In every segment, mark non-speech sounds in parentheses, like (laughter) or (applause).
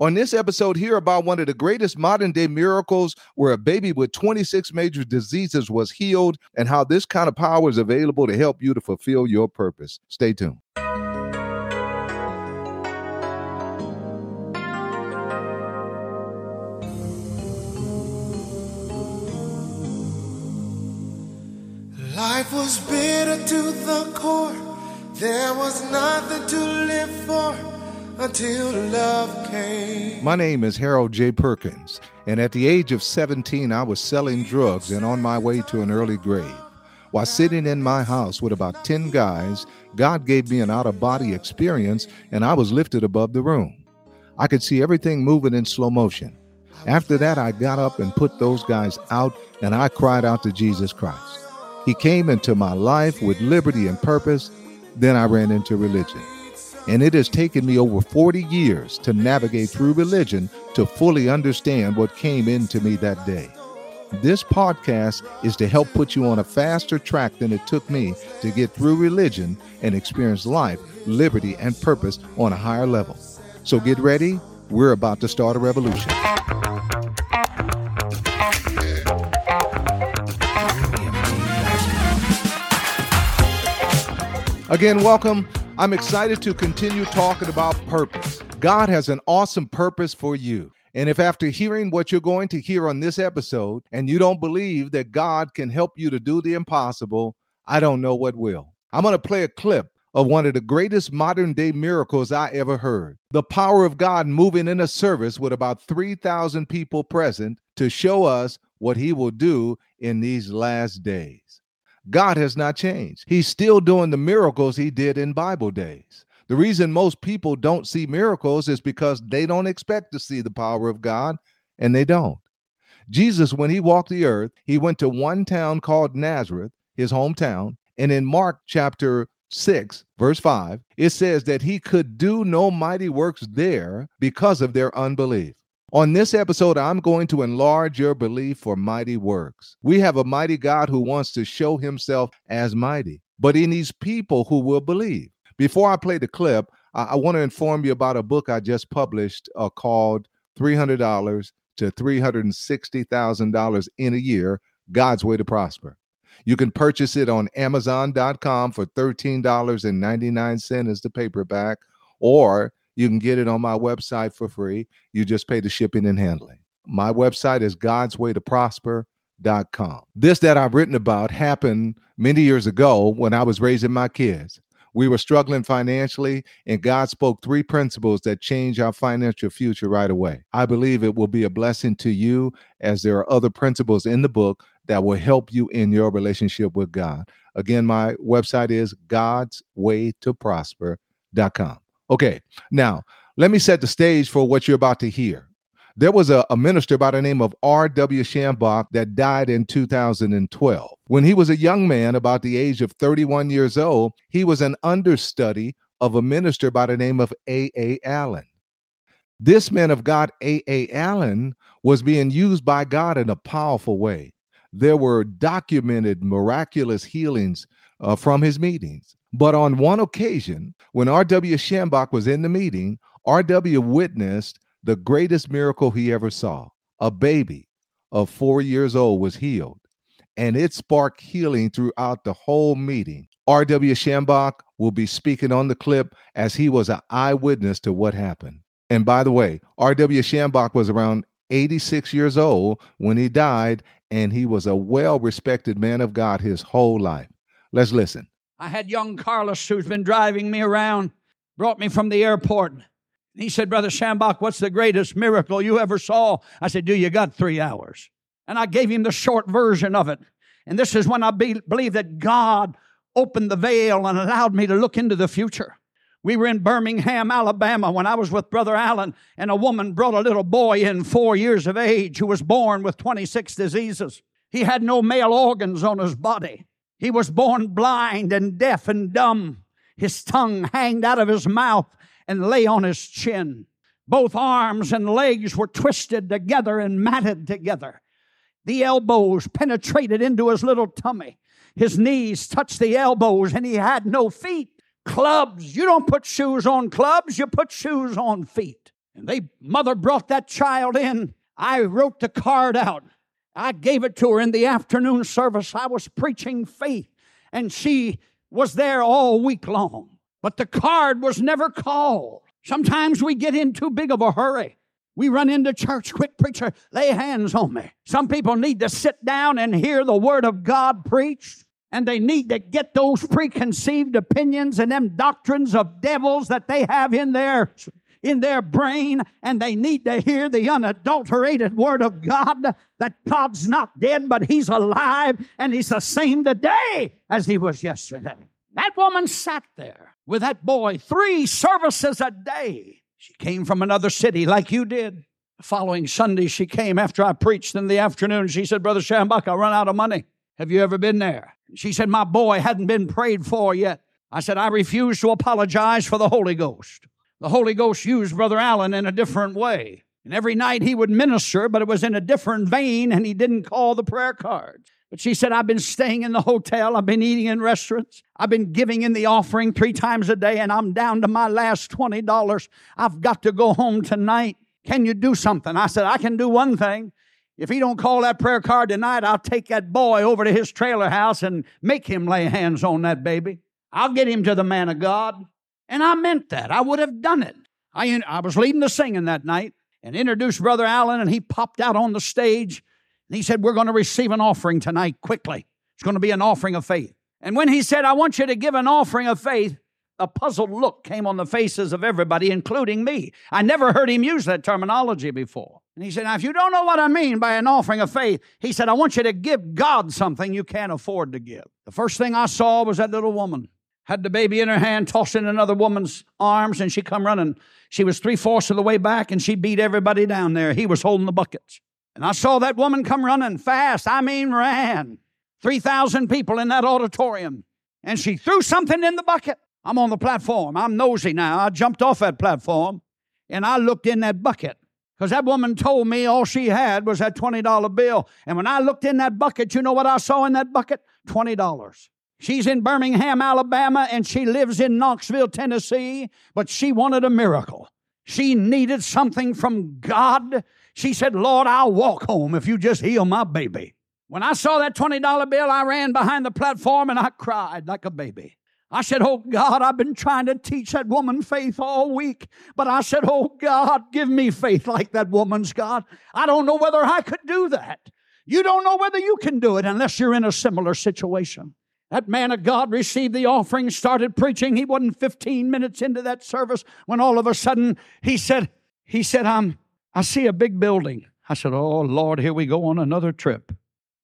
On this episode, hear about one of the greatest modern day miracles where a baby with 26 major diseases was healed and how this kind of power is available to help you to fulfill your purpose. Stay tuned. Life was bitter to the core. There was nothing to live for until love came. My name is Harold J. Perkins, and at the age of 17, I was selling drugs and on my way to an early grave. While sitting in my house with about 10 guys, God gave me an out of body experience, and I was lifted above the room. I could see everything moving in slow motion. After that, I got up and put those guys out, and I cried out to Jesus Christ. He came into my life with liberty and purpose. Then I ran into religion. And it has taken me over 40 years to navigate through religion to fully understand what came into me that day. This podcast is to help put you on a faster track than it took me to get through religion and experience life, liberty, and purpose on a higher level. So get ready. We're about to start a revolution. Again, welcome. I'm excited to continue talking about purpose. God has an awesome purpose for you. And if after hearing what you're going to hear on this episode and you don't believe that God can help you to do the impossible, I don't know what will. I'm going to play a clip of one of the greatest modern day miracles I ever heard. The power of God moving in a service with about 3,000 people present to show us what he will do in these last days. God has not changed. He's still doing the miracles he did in Bible days. The reason most people don't see miracles is because they don't expect to see the power of God, and they don't. Jesus, when he walked the earth, he went to one town called Nazareth, his hometown. And in Mark chapter 6, verse 5, it says that he could do no mighty works there because of their unbelief. On this episode, I'm going to enlarge your belief for mighty works. We have a mighty God who wants to show himself as mighty, but he needs people who will believe. Before I play the clip, I, I want to inform you about a book I just published uh, called $300 to $360,000 in a year God's Way to Prosper. You can purchase it on Amazon.com for $13.99 as the paperback, or you can get it on my website for free. You just pay the shipping and handling. My website is godswaytoprosper.com. This that I've written about happened many years ago when I was raising my kids. We were struggling financially, and God spoke three principles that change our financial future right away. I believe it will be a blessing to you as there are other principles in the book that will help you in your relationship with God. Again, my website is godswaytoprosper.com. Okay, now let me set the stage for what you're about to hear. There was a, a minister by the name of R.W. Schambach that died in 2012. When he was a young man, about the age of 31 years old, he was an understudy of a minister by the name of A.A. Allen. This man of God, A.A. Allen, was being used by God in a powerful way. There were documented miraculous healings uh, from his meetings. But on one occasion, when R.W. Schambach was in the meeting, R.W. witnessed the greatest miracle he ever saw. A baby of four years old was healed, and it sparked healing throughout the whole meeting. R.W. Schambach will be speaking on the clip as he was an eyewitness to what happened. And by the way, R.W. Schambach was around 86 years old when he died, and he was a well respected man of God his whole life. Let's listen. I had young Carlos who's been driving me around, brought me from the airport. He said, Brother Schambach, what's the greatest miracle you ever saw? I said, Do you got three hours? And I gave him the short version of it. And this is when I be- believe that God opened the veil and allowed me to look into the future. We were in Birmingham, Alabama, when I was with Brother Allen, and a woman brought a little boy in four years of age who was born with 26 diseases. He had no male organs on his body. He was born blind and deaf and dumb. His tongue hanged out of his mouth and lay on his chin. Both arms and legs were twisted together and matted together. The elbows penetrated into his little tummy. His knees touched the elbows and he had no feet. Clubs. You don't put shoes on clubs, you put shoes on feet. And they mother brought that child in. I wrote the card out. I gave it to her in the afternoon service. I was preaching faith, and she was there all week long. But the card was never called. Sometimes we get in too big of a hurry. We run into church, quick preacher, lay hands on me. Some people need to sit down and hear the word of God preached, and they need to get those preconceived opinions and them doctrines of devils that they have in their in their brain, and they need to hear the unadulterated word of God that God's not dead, but He's alive, and He's the same today as He was yesterday. That woman sat there with that boy three services a day she came from another city like you did. The following Sunday, she came after I preached in the afternoon. She said, Brother Schambach, I run out of money. Have you ever been there? She said, My boy hadn't been prayed for yet. I said, I refuse to apologize for the Holy Ghost. The Holy Ghost used Brother Allen in a different way. And every night he would minister, but it was in a different vein, and he didn't call the prayer cards. But she said, I've been staying in the hotel. I've been eating in restaurants. I've been giving in the offering three times a day, and I'm down to my last $20. I've got to go home tonight. Can you do something? I said, I can do one thing. If he don't call that prayer card tonight, I'll take that boy over to his trailer house and make him lay hands on that baby. I'll get him to the man of God. And I meant that. I would have done it. I, I was leading the singing that night and introduced Brother Allen, and he popped out on the stage and he said, We're going to receive an offering tonight quickly. It's going to be an offering of faith. And when he said, I want you to give an offering of faith, a puzzled look came on the faces of everybody, including me. I never heard him use that terminology before. And he said, Now, if you don't know what I mean by an offering of faith, he said, I want you to give God something you can't afford to give. The first thing I saw was that little woman had the baby in her hand, tossed in another woman's arms, and she come running. She was three fourths of the way back, and she beat everybody down there. He was holding the buckets. And I saw that woman come running fast. I mean, ran. 3,000 people in that auditorium. And she threw something in the bucket. I'm on the platform. I'm nosy now. I jumped off that platform and I looked in that bucket because that woman told me all she had was that $20 bill. And when I looked in that bucket, you know what I saw in that bucket? $20. She's in Birmingham, Alabama, and she lives in Knoxville, Tennessee, but she wanted a miracle. She needed something from God she said, Lord, I'll walk home if you just heal my baby. When I saw that $20 bill, I ran behind the platform and I cried like a baby. I said, Oh God, I've been trying to teach that woman faith all week. But I said, Oh God, give me faith like that woman's God. I don't know whether I could do that. You don't know whether you can do it unless you're in a similar situation. That man of God received the offering, started preaching. He wasn't 15 minutes into that service when all of a sudden he said, he said, I'm I see a big building. I said, Oh, Lord, here we go on another trip.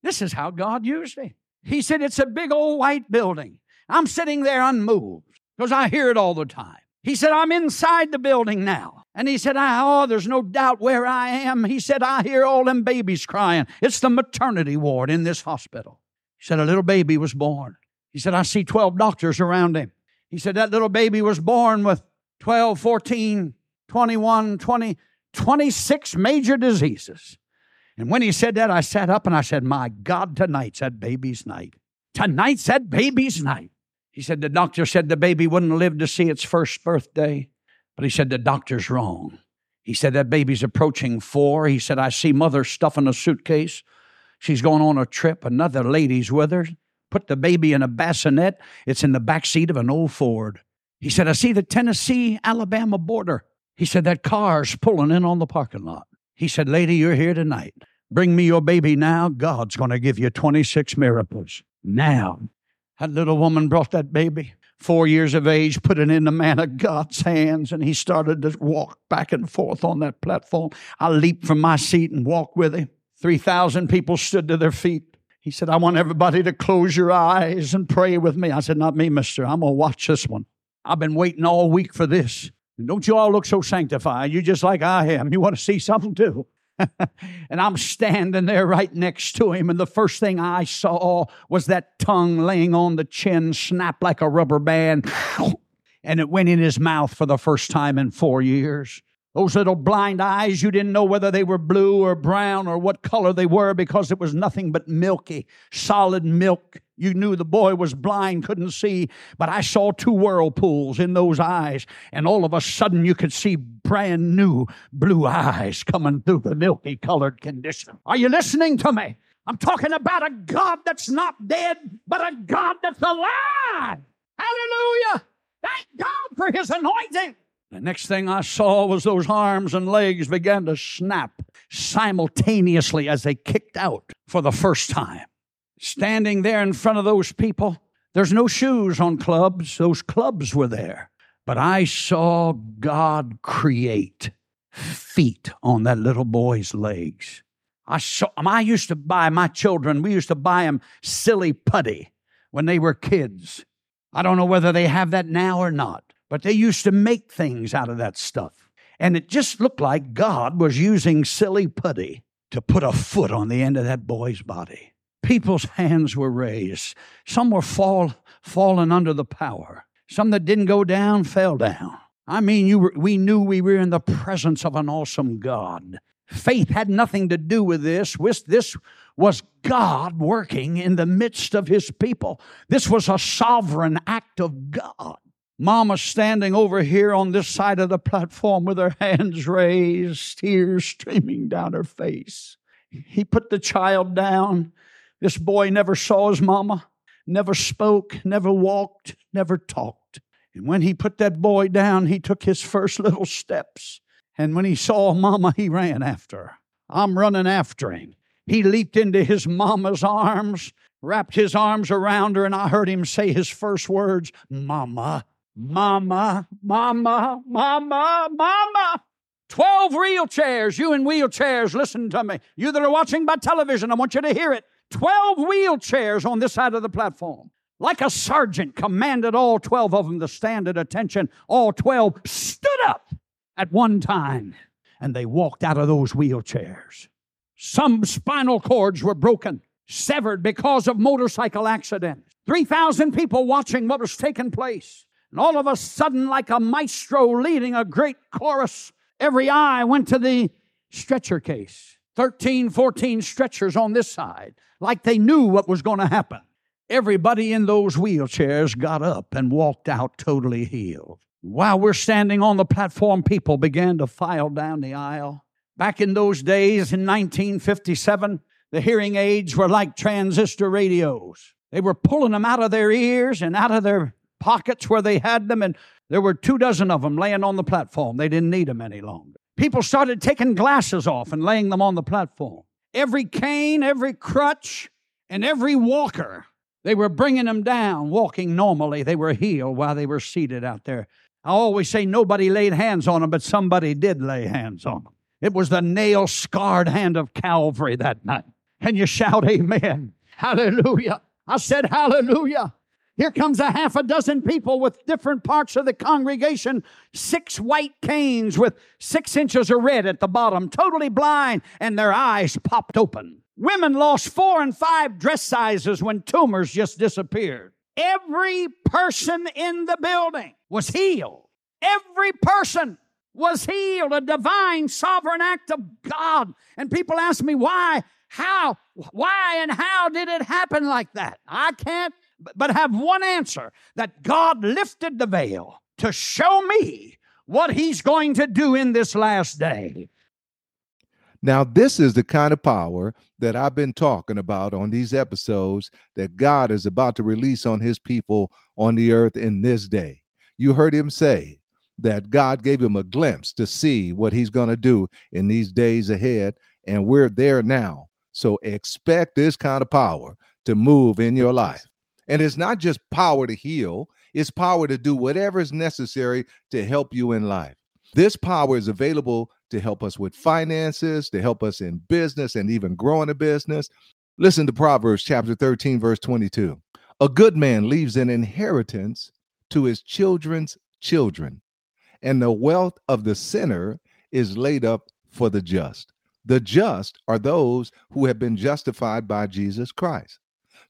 This is how God used me. He said, It's a big old white building. I'm sitting there unmoved because I hear it all the time. He said, I'm inside the building now. And he said, Oh, there's no doubt where I am. He said, I hear all them babies crying. It's the maternity ward in this hospital. He said, A little baby was born. He said, I see 12 doctors around him. He said, That little baby was born with 12, 14, 21, 20, 26 major diseases. And when he said that, I sat up and I said, My God, tonight's that baby's night. Tonight's that baby's night. He said, The doctor said the baby wouldn't live to see its first birthday. But he said, The doctor's wrong. He said, That baby's approaching four. He said, I see mother stuffing a suitcase. She's going on a trip. Another lady's with her. Put the baby in a bassinet. It's in the back seat of an old Ford. He said, I see the Tennessee Alabama border. He said, That car's pulling in on the parking lot. He said, Lady, you're here tonight. Bring me your baby now. God's going to give you 26 miracles. Now. That little woman brought that baby, four years of age, put it in the man of God's hands, and he started to walk back and forth on that platform. I leaped from my seat and walked with him. 3,000 people stood to their feet. He said, I want everybody to close your eyes and pray with me. I said, Not me, mister. I'm going to watch this one. I've been waiting all week for this. Don't you all look so sanctified? You're just like I am. You want to see something too. (laughs) and I'm standing there right next to him, and the first thing I saw was that tongue laying on the chin, snap like a rubber band, (laughs) and it went in his mouth for the first time in four years. Those little blind eyes, you didn't know whether they were blue or brown or what color they were because it was nothing but milky, solid milk You knew the boy was blind, couldn't see, but I saw two whirlpools in those eyes, and all of a sudden you could see brand new blue eyes coming through the milky colored condition. Are you listening to me? I'm talking about a God that's not dead, but a God that's alive. Hallelujah. Thank God for his anointing. The next thing I saw was those arms and legs began to snap simultaneously as they kicked out for the first time. Standing there in front of those people, there's no shoes on clubs, those clubs were there. But I saw God create feet on that little boy's legs. I saw I used to buy my children, we used to buy them silly putty when they were kids. I don't know whether they have that now or not. But they used to make things out of that stuff. And it just looked like God was using silly putty to put a foot on the end of that boy's body. People's hands were raised. Some were fall, fallen under the power. Some that didn't go down fell down. I mean, you were, we knew we were in the presence of an awesome God. Faith had nothing to do with this. This was God working in the midst of his people. This was a sovereign act of God. Mama standing over here on this side of the platform with her hands raised, tears streaming down her face. He put the child down. This boy never saw his mama, never spoke, never walked, never talked. And when he put that boy down, he took his first little steps. And when he saw mama, he ran after her. I'm running after him. He leaped into his mama's arms, wrapped his arms around her, and I heard him say his first words, Mama. Mama, mama, mama, mama. 12 wheelchairs. You in wheelchairs, listen to me. You that are watching by television, I want you to hear it. 12 wheelchairs on this side of the platform. Like a sergeant commanded all 12 of them to stand at attention. All 12 stood up at one time and they walked out of those wheelchairs. Some spinal cords were broken, severed because of motorcycle accidents. 3,000 people watching what was taking place. And all of a sudden, like a maestro leading a great chorus, every eye went to the stretcher case. 13, 14 stretchers on this side, like they knew what was going to happen. Everybody in those wheelchairs got up and walked out totally healed. While we're standing on the platform, people began to file down the aisle. Back in those days, in 1957, the hearing aids were like transistor radios. They were pulling them out of their ears and out of their pockets where they had them, and there were two dozen of them laying on the platform. They didn't need them any longer. People started taking glasses off and laying them on the platform. Every cane, every crutch, and every walker, they were bringing them down, walking normally. They were healed while they were seated out there. I always say nobody laid hands on them, but somebody did lay hands on them. It was the nail scarred hand of Calvary that night. Can you shout amen? Hallelujah. I said hallelujah. Here comes a half a dozen people with different parts of the congregation, six white canes with six inches of red at the bottom, totally blind, and their eyes popped open. Women lost four and five dress sizes when tumors just disappeared. Every person in the building was healed. Every person was healed, a divine sovereign act of God. And people ask me why, how, why, and how did it happen like that? I can't but have one answer that God lifted the veil to show me what He's going to do in this last day. Now, this is the kind of power that I've been talking about on these episodes that God is about to release on His people on the earth in this day. You heard Him say that God gave Him a glimpse to see what He's going to do in these days ahead, and we're there now. So expect this kind of power to move in your life. And it's not just power to heal, it's power to do whatever is necessary to help you in life. This power is available to help us with finances, to help us in business, and even growing a business. Listen to Proverbs chapter 13, verse 22. A good man leaves an inheritance to his children's children, and the wealth of the sinner is laid up for the just. The just are those who have been justified by Jesus Christ.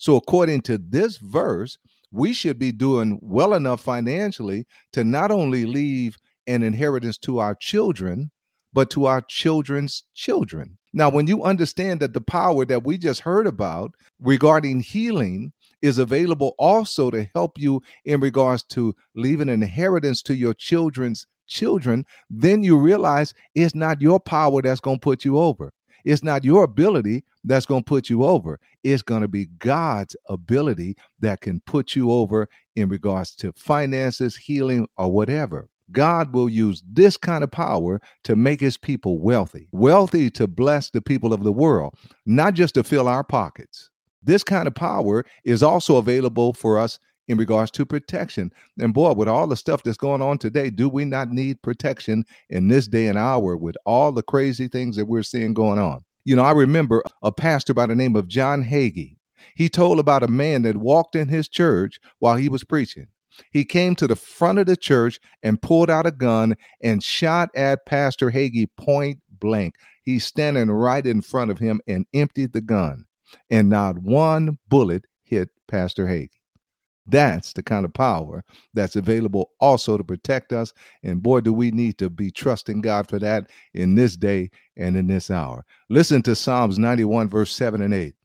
So, according to this verse, we should be doing well enough financially to not only leave an inheritance to our children, but to our children's children. Now, when you understand that the power that we just heard about regarding healing is available also to help you in regards to leaving an inheritance to your children's children, then you realize it's not your power that's going to put you over. It's not your ability that's going to put you over. It's going to be God's ability that can put you over in regards to finances, healing, or whatever. God will use this kind of power to make his people wealthy, wealthy to bless the people of the world, not just to fill our pockets. This kind of power is also available for us in regards to protection. And boy, with all the stuff that's going on today, do we not need protection in this day and hour with all the crazy things that we're seeing going on? You know, I remember a pastor by the name of John Hagee. He told about a man that walked in his church while he was preaching. He came to the front of the church and pulled out a gun and shot at Pastor Hagee point blank. He's standing right in front of him and emptied the gun, and not one bullet hit Pastor Hagee. That's the kind of power that's available also to protect us. And boy, do we need to be trusting God for that in this day and in this hour. Listen to Psalms 91, verse 7 and 8.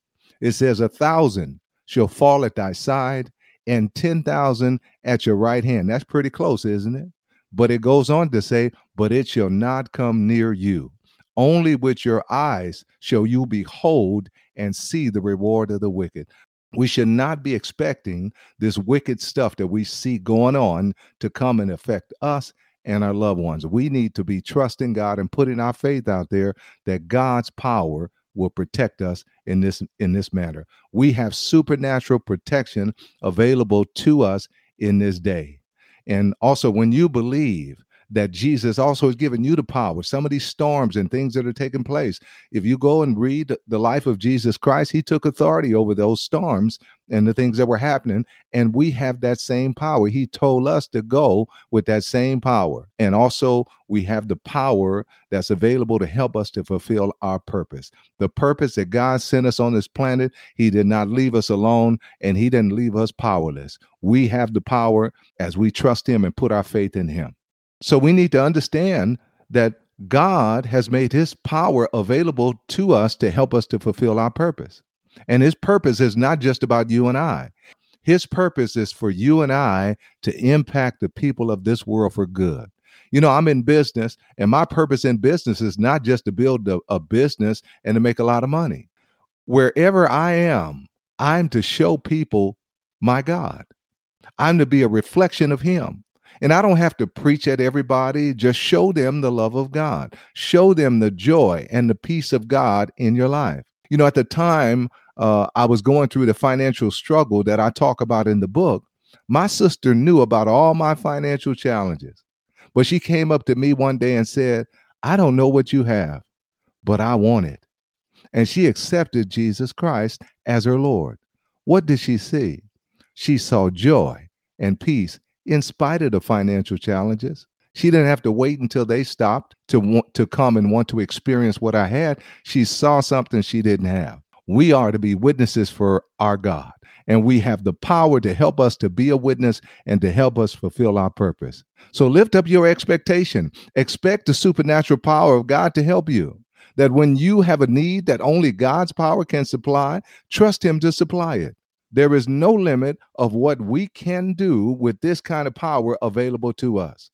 It says, A thousand shall fall at thy side, and 10,000 at your right hand. That's pretty close, isn't it? But it goes on to say, But it shall not come near you. Only with your eyes shall you behold and see the reward of the wicked we should not be expecting this wicked stuff that we see going on to come and affect us and our loved ones. We need to be trusting God and putting our faith out there that God's power will protect us in this in this manner. We have supernatural protection available to us in this day. And also when you believe that Jesus also has given you the power. Some of these storms and things that are taking place. If you go and read the life of Jesus Christ, he took authority over those storms and the things that were happening. And we have that same power. He told us to go with that same power. And also, we have the power that's available to help us to fulfill our purpose. The purpose that God sent us on this planet, He did not leave us alone and He didn't leave us powerless. We have the power as we trust Him and put our faith in Him. So we need to understand that God has made his power available to us to help us to fulfill our purpose. And his purpose is not just about you and I. His purpose is for you and I to impact the people of this world for good. You know, I'm in business, and my purpose in business is not just to build a, a business and to make a lot of money. Wherever I am, I'm to show people my God. I'm to be a reflection of Him. And I don't have to preach at everybody, just show them the love of God, show them the joy and the peace of God in your life. You know, at the time uh, I was going through the financial struggle that I talk about in the book, my sister knew about all my financial challenges. But she came up to me one day and said, I don't know what you have, but I want it. And she accepted Jesus Christ as her Lord. What did she see? She saw joy and peace in spite of the financial challenges. She didn't have to wait until they stopped to want to come and want to experience what I had. She saw something she didn't have. We are to be witnesses for our God, and we have the power to help us to be a witness and to help us fulfill our purpose. So lift up your expectation. Expect the supernatural power of God to help you. That when you have a need that only God's power can supply, trust Him to supply it. There is no limit of what we can do with this kind of power available to us.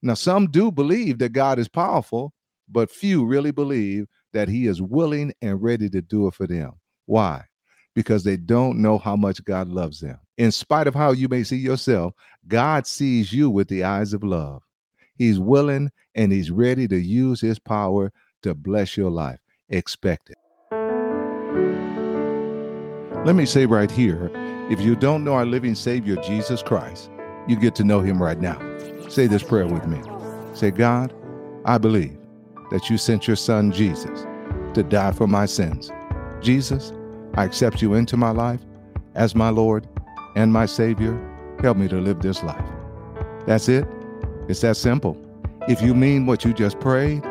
Now, some do believe that God is powerful, but few really believe that He is willing and ready to do it for them. Why? Because they don't know how much God loves them. In spite of how you may see yourself, God sees you with the eyes of love. He's willing and He's ready to use His power to bless your life. Expect it. Let me say right here if you don't know our living Savior, Jesus Christ, you get to know him right now. Say this prayer with me. Say, God, I believe that you sent your son, Jesus, to die for my sins. Jesus, I accept you into my life as my Lord and my Savior. Help me to live this life. That's it. It's that simple. If you mean what you just prayed,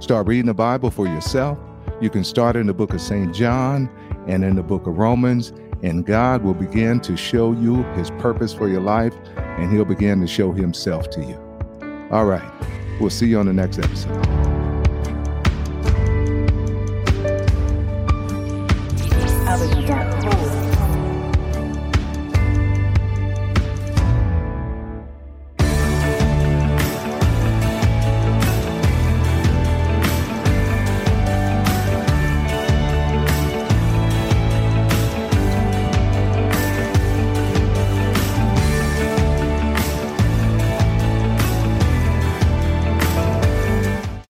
start reading the Bible for yourself. You can start in the book of St. John and in the book of Romans. And God will begin to show you his purpose for your life, and he'll begin to show himself to you. All right. We'll see you on the next episode.